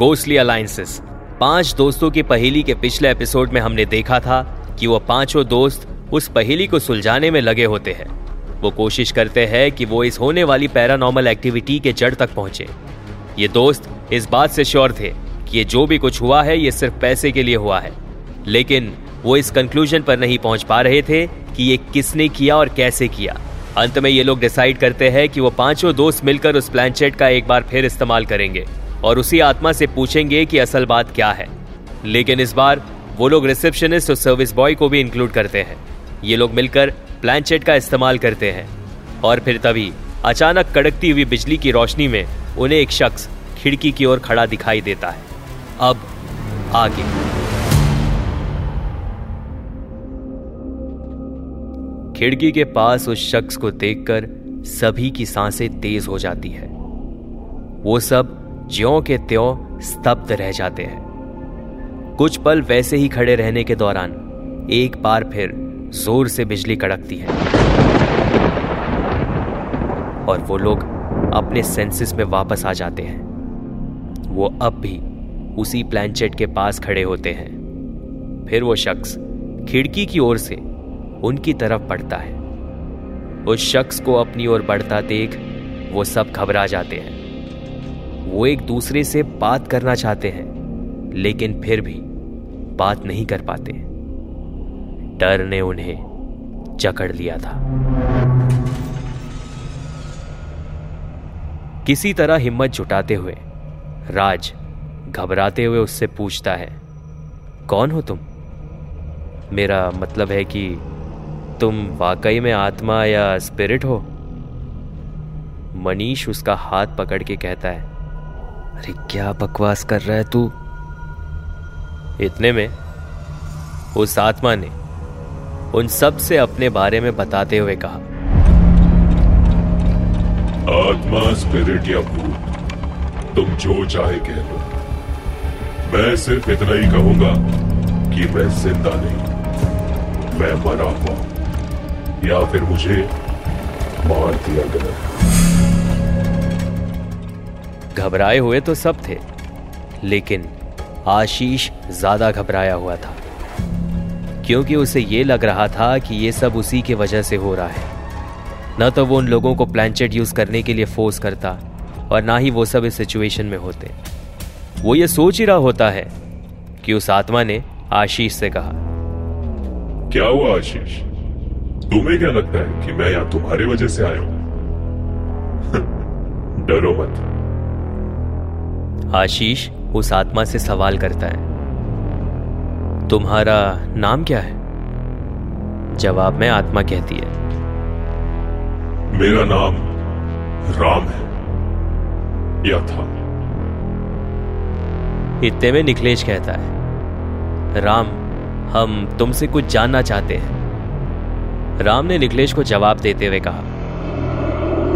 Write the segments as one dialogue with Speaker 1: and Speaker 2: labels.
Speaker 1: Ghostly alliances पाँच दोस्तों की पहेली के पिछले एपिसोड में हमने देखा था कि वो पाँचों दोस्त उस पहेली को सुलझाने में लगे होते हैं। वो कोशिश करते हैं कि वो इस होने वाली पैरानॉर्मल एक्टिविटी के जड़ तक पहुँचे। ये दोस्त इस बात से श्योर थे कि ये जो भी कुछ हुआ है, ये सिर्फ़ पैसे के लिए हुआ है। लेकिन वो इस कंक्लूजन पर नहीं पहुँच पा रहे थे कि ये किसने किया और कैसे किया। अंत में ये लोग डिसाइड करते हैं कि वो पाँचों दोस्त मिलकर उस प्लानचेट का एक बार फिर इस्तेमाल करेंगे। और उसी आत्मा से पूछेंगे कि असल बात क्या है। लेकिन इस बार वो लोग रिसेप्शनिस्ट और सर्विस बॉय को भी इंक्लूड करते हैं। ये लोग मिलकर प्लानचेट का इस्तेमाल करते हैं। और फिर तभी अचानक कड़कती हुई बिजली की रोशनी में उन्हें एक शख्स खिड़की की ओर खड़ा दिखाई देता है। अब आगे। खिड़की के पास उस शख्स को देखकर सभी की साँसें तेज हो जाती है। वो सब ज्यो के त्यों स्तब्ध रह जाते हैं। कुछ पल वैसे ही खड़े रहने के दौरान, एक बार फिर ज़ोर से बिजली कड़कती है। और वो लोग अपने सेंसेस में वापस आ जाते हैं। वो अब भी उसी प्लानचेट के पास खड़े होते हैं। फिर वो शख्स खिड़की की ओर से उनकी तरफ़ बढ़ता है। उस शख्स को अपनी ओर बढ़ता देख वो सब घबरा जाते हैं। वो एक दूसरे से बात करना चाहते हैं, लेकिन फिर भी बात नहीं कर पाते। डर ने उन्हें जकड़ लिया था। किसी तरह हिम्मत जुटाते हुए, राज घबराते हुए उससे पूछता है, कौन हो तुम? मेरा मतलब है कि तुम वाकई में आत्मा या स्पिरिट हो? मनीष उसका हाथ पकड़ के कहता है अरे क्या बकवास कर रहा है तू? इतने में उस आत्मा ने उन सबसे अपने बारे में बताते हुए कहा।
Speaker 2: आत्मा स्पिरिट या भूत तुम जो चाहे कह लो। मैं सिर्फ़ इतना ही कहूँगा कि मैं ज़िंदा नहीं मैं मरा हुआ या फिर मुझे मार दिया गया
Speaker 1: घबराए हुए तो सब थे, लेकिन आशीष ज़्यादा घबराया हुआ था, क्योंकि उसे यह लग रहा था कि यह सब उसी की वजह से हो रहा है। न तो वो उन लोगों को प्लानचेट यूज़ करने के लिए फोर्स करता, और ना ही वो सब इस सिचुएशन में होते। वो ये सोच ही रहा होता है कि उस आत्मा ने आशीष से कहा,
Speaker 2: क्या हुआ आशीष? तुम्हें क्या लगता है कि मैं यहाँ तुम्हारी वजह से आया हूँ? डरो मत।
Speaker 1: आशीष उस आत्मा से सवाल करता है। तुम्हारा नाम क्या है? जवाब में आत्मा कहती है।
Speaker 2: मेरा नाम राम है। या था।
Speaker 1: इतने में निखलेश कहता है। राम हम तुमसे कुछ जानना चाहते हैं। राम ने निखलेश को जवाब देते हुए कहा।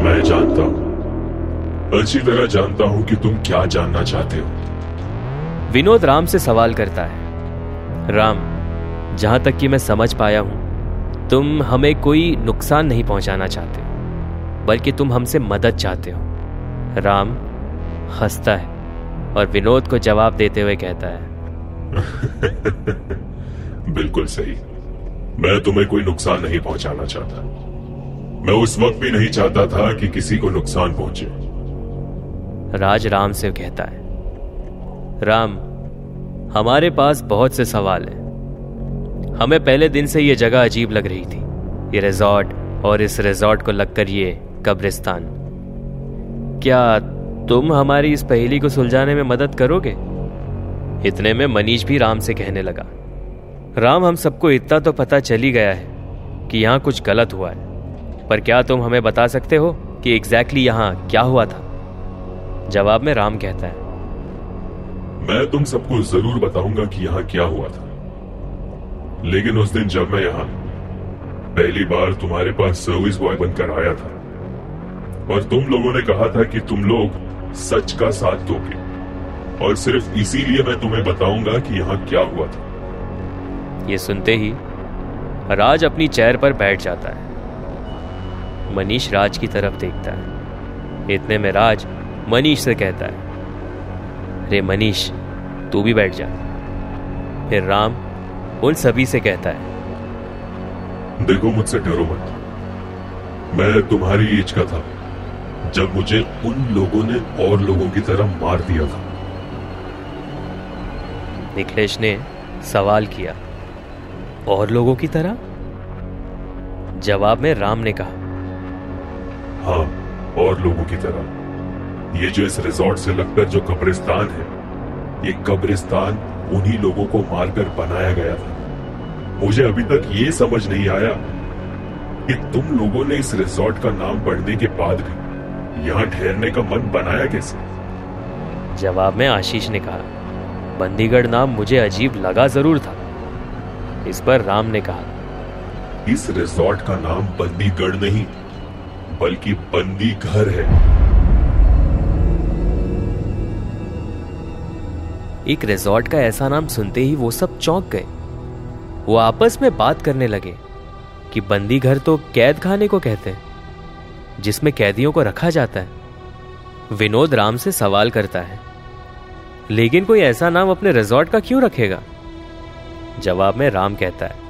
Speaker 2: मैं जानता हूँ। अच्छी तरह जानता हूँ कि तुम क्या जानना चाहते हो।
Speaker 1: विनोद राम से सवाल करता है राम जहाँ तक कि मैं समझ पाया हूँ तुम हमें कोई नुकसान नहीं पहुंचाना चाहते बल्कि तुम हमसे मदद चाहते हो। राम हंसता है और विनोद को जवाब देते हुए कहता है
Speaker 2: बिल्कुल सही। मैं तुम्हें कोई नुकसान नहीं पहुंचाना चाहता। मैं उस वक्त भी नहीं चाहता था कि किसी को नुकसान पहुँचे।
Speaker 1: राज राम से कहता है, राम, हमारे पास बहुत से सवाल हैं। हमें पहले दिन से यह जगह अजीब लग रही थी। ये रिजॉर्ट और इस रिजॉर्ट को लगकर ये कब्रिस्तान। क्या तुम हमारी इस पहेली को सुलझाने में मदद करोगे? इतने में मनीष भी राम से कहने लगा, राम, हम सबको इतना तो पता चल गया है कि यहाँ कुछ गलत हुआ है। पर क्या तुम हमें बता सकते हो कि एग्जैक्टली exactly यहाँ क्या हुआ था? जवाब में राम कहता है।
Speaker 2: मैं तुम सबको ज़रूर बताऊँगा कि यहाँ क्या हुआ था। लेकिन उस दिन जब मैं यहाँ पहली बार तुम्हारे पास सर्विस बॉय बनकर आया था और तुम लोगों ने कहा था कि तुम लोग सच का साथ दोगे और सिर्फ़ इसीलिए मैं तुम्हें बताऊँगा कि यहाँ क्या हुआ था।
Speaker 1: ये सुनते ही राज अपनी चेयर पर बैठ जाता है। मनीष राज की तरफ़ देखता है। इतने में राज मनीष से कहता है रे मनीष तू भी बैठ जा। फिर राम उन सभी से कहता है
Speaker 2: देखो मुझसे डरो मत। मैं तुम्हारी एज का था जब मुझे उन लोगों ने और लोगों की तरह मार दिया था।
Speaker 1: निखिलेश ने सवाल किया और लोगों की तरह? जवाब में राम ने कहा
Speaker 2: हाँ और लोगों की तरह। ये जो इस रिजॉर्ट से लगकर जो कब्रिस्तान है ये कब्रिस्तान उन्हीं लोगों को मारकर बनाया गया था। मुझे अभी तक ये समझ नहीं आया कि तुम लोगों ने इस रिजॉर्ट का नाम पढ़ने के बाद भी यहाँ ठहरने का मन बनाया कैसे?
Speaker 1: जवाब में आशीष ने कहा बंदीगढ़ नाम मुझे अजीब लगा ज़रूर था। इस पर राम ने कहा
Speaker 2: इस रिजॉर्ट का नाम बंदीगढ़ नहीं बल्कि बंदी घर है।
Speaker 1: एक रिजॉर्ट का ऐसा नाम सुनते ही वो सब चौंक गए। वो आपस में बात करने लगे कि बंदी घर तो कैद खाने को कहते हैं जिसमें कैदियों को रखा जाता है। विनोद राम से सवाल करता है लेकिन कोई ऐसा नाम अपने रिजॉर्ट का क्यों रखेगा? जवाब में राम कहता है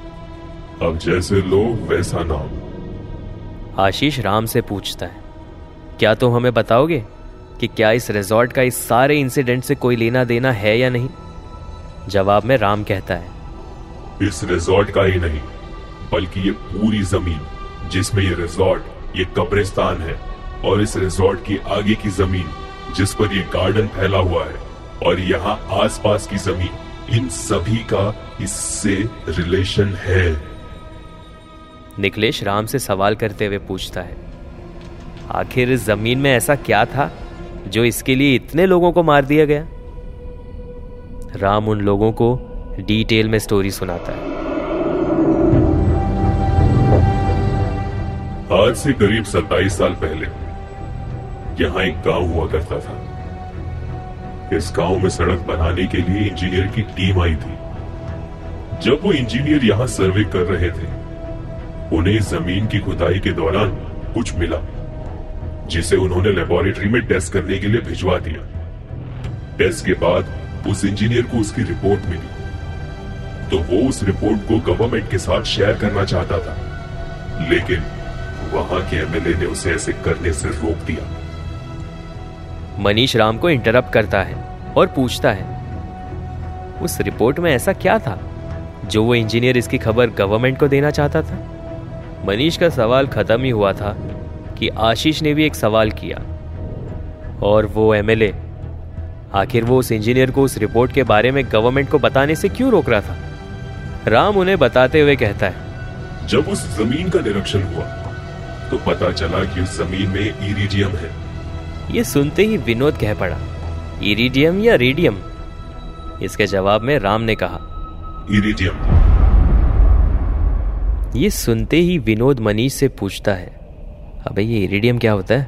Speaker 2: अब जैसे लोग वैसा नाम।
Speaker 1: आशीष राम से पूछता है क्या तुम हमें बताओगे? कि क्या इस रिजॉर्ट का इस सारे इंसिडेंट से कोई लेना देना है या नहीं? जवाब में राम कहता है।
Speaker 2: इस रिजॉर्ट का ही नहीं बल्कि ये पूरी ज़मीन जिसमें ये रिजॉर्ट ये कब्रिस्तान है और इस रिजॉर्ट की आगे की ज़मीन जिस पर ये गार्डन फैला हुआ है और यहाँ आसपास की ज़मीन इन सभी का इससे रिलेशन है।
Speaker 1: निकलेश राम से सवाल करते हुए पूछता है आखिर इस ज़मीन में ऐसा क्या था? जो इसके लिए इतने लोगों को मार दिया गया। राम उन लोगों को डिटेल में स्टोरी सुनाता है।
Speaker 2: आज से करीब 27 साल पहले यहाँ एक गाँव हुआ करता था। इस गाँव में सड़क बनाने के लिए इंजीनियर की टीम आई थी। जब वो इंजीनियर यहाँ सर्वे कर रहे थे, उन्हें ज़मीन की खुदाई के दौरान कुछ मिला। जिसे उन्होंने लेबोरेटरी में टेस्ट करने के लिए भिजवा दिया। टेस्ट के बाद उस इंजीनियर को उसकी रिपोर्ट मिली। तो वो उस रिपोर्ट को गवर्नमेंट के साथ शेयर करना चाहता था। लेकिन वहाँ के एमएलए ने उसे ऐसे करने से रोक दिया।
Speaker 1: मनीष राम को इंटरप्ट करता है और पूछता है, उस रिपोर्ट में ऐसा क्या था जो वो इंजीनियर इसकी खबर गवर्नमेंट को देना चाहता था? मनीष का सवाल खत्म ही हुआ था। कि आशीष ने भी एक सवाल किया। और वो एमएलए आखिर वो उस इंजीनियर को उस रिपोर्ट के बारे में गवर्नमेंट को बताने से क्यों रोक रहा था? राम उन्हें बताते हुए कहता है
Speaker 2: जब उस ज़मीन का निरीक्षण हुआ तो पता चला कि उस ज़मीन में इरिडियम है।
Speaker 1: ये सुनते ही विनोद कह पड़ा इरिडियम या रेडियम? इसके जवाब में राम ने कहा
Speaker 2: इरिडियम
Speaker 1: ये सुनते ही विनोद मनीष से पूछता है अबे ये इरिडियम क्या होता है?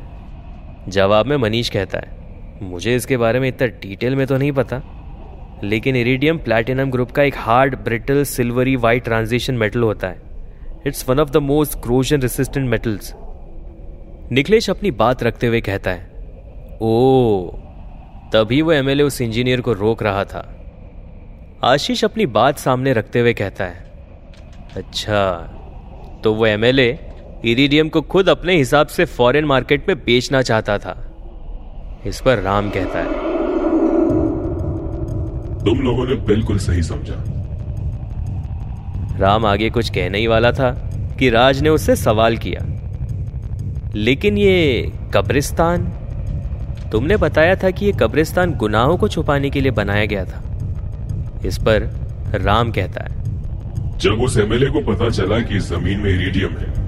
Speaker 1: जवाब में मनीष कहता है, मुझे इसके बारे में इतना डिटेल में तो नहीं पता, लेकिन इरिडियम प्लैटिनम ग्रुप का एक hard brittle silvery white transition metal होता है। It's one of the most corrosion resistant metals Nikhilesh अपनी बात रखते हुए कहता है, ओ, तभी वो एमएलए उस इंजीनियर को रोक रहा था। आशीष अपनी बात सामने रखते हुए कहता है अच्छा तो वो एमएलए इरिडियम को खुद अपने हिसाब से फॉरेन मार्केट में बेचना चाहता था। इस पर राम कहता है।
Speaker 2: तुम लोगों ने बिल्कुल सही समझा।
Speaker 1: राम आगे कुछ कहने ही वाला था कि राज ने उससे सवाल किया। लेकिन ये कब्रिस्तान? तुमने बताया था कि ये कब्रिस्तान गुनाहों को छुपाने के लिए बनाया गया था। इस पर राम कहता है।
Speaker 2: जब उस एमएलए को पता चला कि इस ज़मीन में इरिडियम है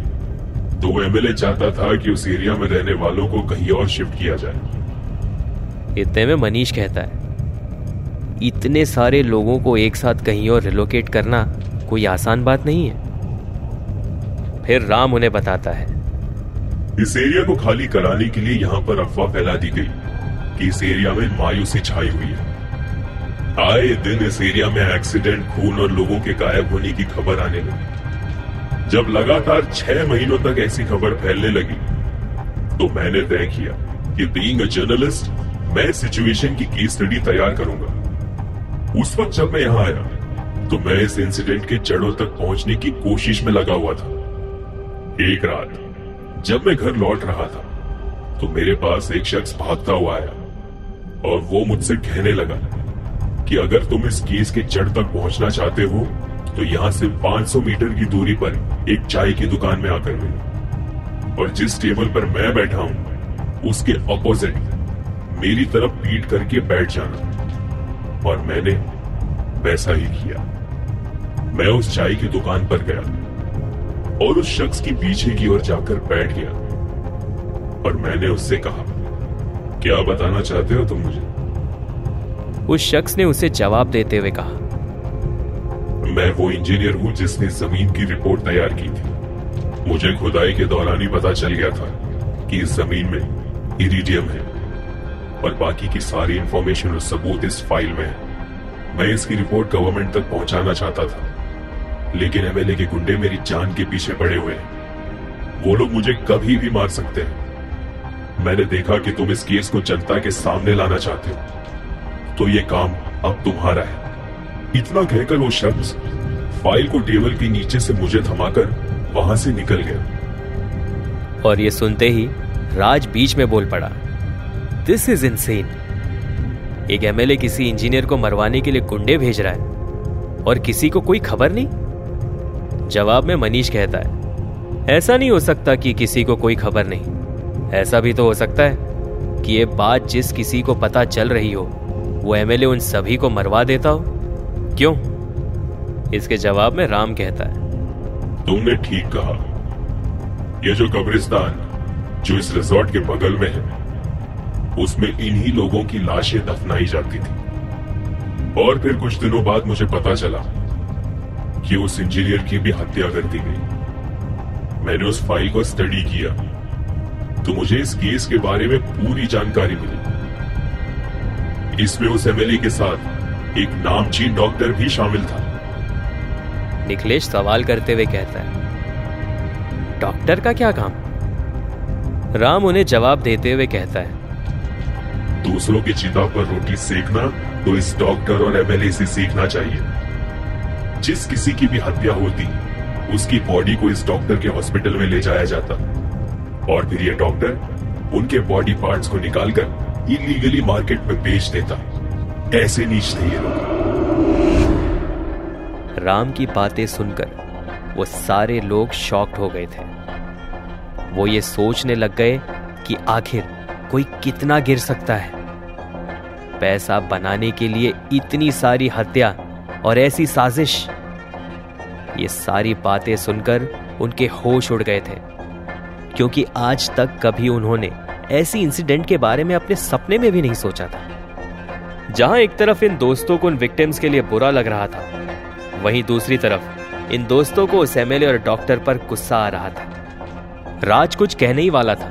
Speaker 2: तो वो एमएलए चाहता था कि उस एरिया में रहने वालों को कहीं और शिफ्ट किया जाए।
Speaker 1: इतने में मनीष कहता है इतने सारे लोगों को एक साथ कहीं और रिलोकेट करना कोई आसान बात नहीं है। फिर राम उन्हें बताता है
Speaker 2: इस एरिया को खाली कराने के लिए यहाँ पर अफवाह फैला दी गई कि इस एरिया में मायूसी छाई हुई है। आए दिन इस एरिया में एक्सीडेंट खून और लोगों के गायब होने की खबर आने लगी। जब लगातार छह महीनों तक ऐसी खबर फैलने लगी तो मैंने तय किया कि बीइंग जर्नलिस्ट मैं सिचुएशन की केस स्टडी तैयार करूँगा। उस वक्त जब मैं यहाँ आया तो मैं इस इंसिडेंट के जड़ों तक पहुँचने की कोशिश में लगा हुआ था। एक रात, जब मैं घर लौट रहा था तो मेरे पास एक शख्स भागता हुआ आया, और वो मुझसे कहने लगा कि अगर तुम इस केस के जड़ तक पहुँचना चाहते हो तो यहाँ से 500 मीटर की दूरी पर एक चाय की दुकान में आकर मिलो। और जिस टेबल पर मैं बैठा हूँ, उसके अपोजिट मेरी तरफ़ पीट करके बैठ जाना। और मैंने वैसा ही किया। मैं उस चाय की दुकान पर गया और उस शख्स की पीछे की ओर जाकर बैठ गया। और मैंने उससे कहा, क्या बताना चाहते हो तुम मुझे?
Speaker 1: उस शख्स ने उसे जवाब देते हुए कहा
Speaker 2: मैं वो इंजीनियर हूँ जिसने ज़मीन की रिपोर्ट तैयार की थी। मुझे खुदाई के दौरान ही पता चल गया था कि इस ज़मीन में इरिडियम है और बाकी की सारी इंफॉर्मेशन और सबूत इस फ़ाइल में है। मैं इसकी रिपोर्ट गवर्नमेंट तक पहुंचाना चाहता था। लेकिन एमएलए के गुंडे मेरी जान के पीछे पड़े हुए हैं। वो लोग मुझे कभी भी मार सकते हैं। मैंने देखा कि तुम इस केस को जनता के सामने लाना चाहते हो। तो ये काम अब तुम्हारा है। इतना कहकर वो शख्स फ़ाइल को टेबल के नीचे से मुझे थमाकर वहाँ से निकल गया।
Speaker 1: और ये सुनते ही राज बीच में बोल पड़ा दिस इज़ इनसेन एक एमएलए किसी इंजीनियर को मरवाने के लिए गुंडे भेज रहा है और किसी को कोई खबर नहीं? जवाब में मनीष कहता है, ऐसा नहीं हो सकता कि किसी को कोई खबर नहीं। ऐसा भी तो हो सकता है कि ये बात जिस किसी को पता चल रही हो, वो एमएलए उन सभी को मरवा देता हो। क्यों? इसके जवाब में राम कहता है।
Speaker 2: तुमने ठीक कहा। यह जो कब्रिस्तान, जो इस रिजॉर्ट के बगल में है, उसमें इन्हीं लोगों की लाशें दफनाई जाती थी। और फिर कुछ दिनों बाद मुझे पता चला कि उस इंजीनियर की भी हत्या कर दी गई। मैंने उस फ़ाइल को स्टडी किया। तो मुझे इस केस के बारे में पूरी जानकारी मिली। इसमें उस एमएलए के साथ एक नामचीन डॉक्टर भी शामिल था।
Speaker 1: निखिलेश सवाल करते हुए कहता है डॉक्टर का क्या काम? राम उन्हें जवाब देते हुए कहता है
Speaker 2: दूसरों की चिता पर रोटी सेकना तो इस डॉक्टर और एमएलए से सीखना चाहिए। जिस किसी की भी हत्या होती उसकी बॉडी को इस डॉक्टर के हॉस्पिटल में ले जाया जाता। और फिर यह डॉक्टर उनके बॉडी पार्ट्स को निकालकर इलीगली मार्केट में बेच देता। ऐसे नीच थे ये लोग।
Speaker 1: राम की बातें सुनकर वो सारे लोग शॉक्ड हो गए थे। वो ये सोचने लग गए कि आखिर कोई कितना गिर सकता है। पैसा बनाने के लिए इतनी सारी हत्या और ऐसी साजिश। ये सारी बातें सुनकर उनके होश उड़ गए थे, क्योंकि आज तक कभी उन्होंने ऐसी इंसिडेंट के बारे में अपने सपने में भी नहीं सोचा था। जहाँ एक तरफ़ इन दोस्तों को उन विक्टिम्स के लिए बुरा लग रहा था, वहीं दूसरी तरफ़ इन दोस्तों को उस एमएलए और डॉक्टर पर गुस्सा आ रहा था। राज कुछ कहने ही वाला था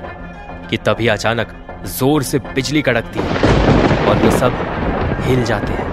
Speaker 1: कि तभी अचानक ज़ोर से बिजली कड़कती है और वो सब हिल जाते हैं।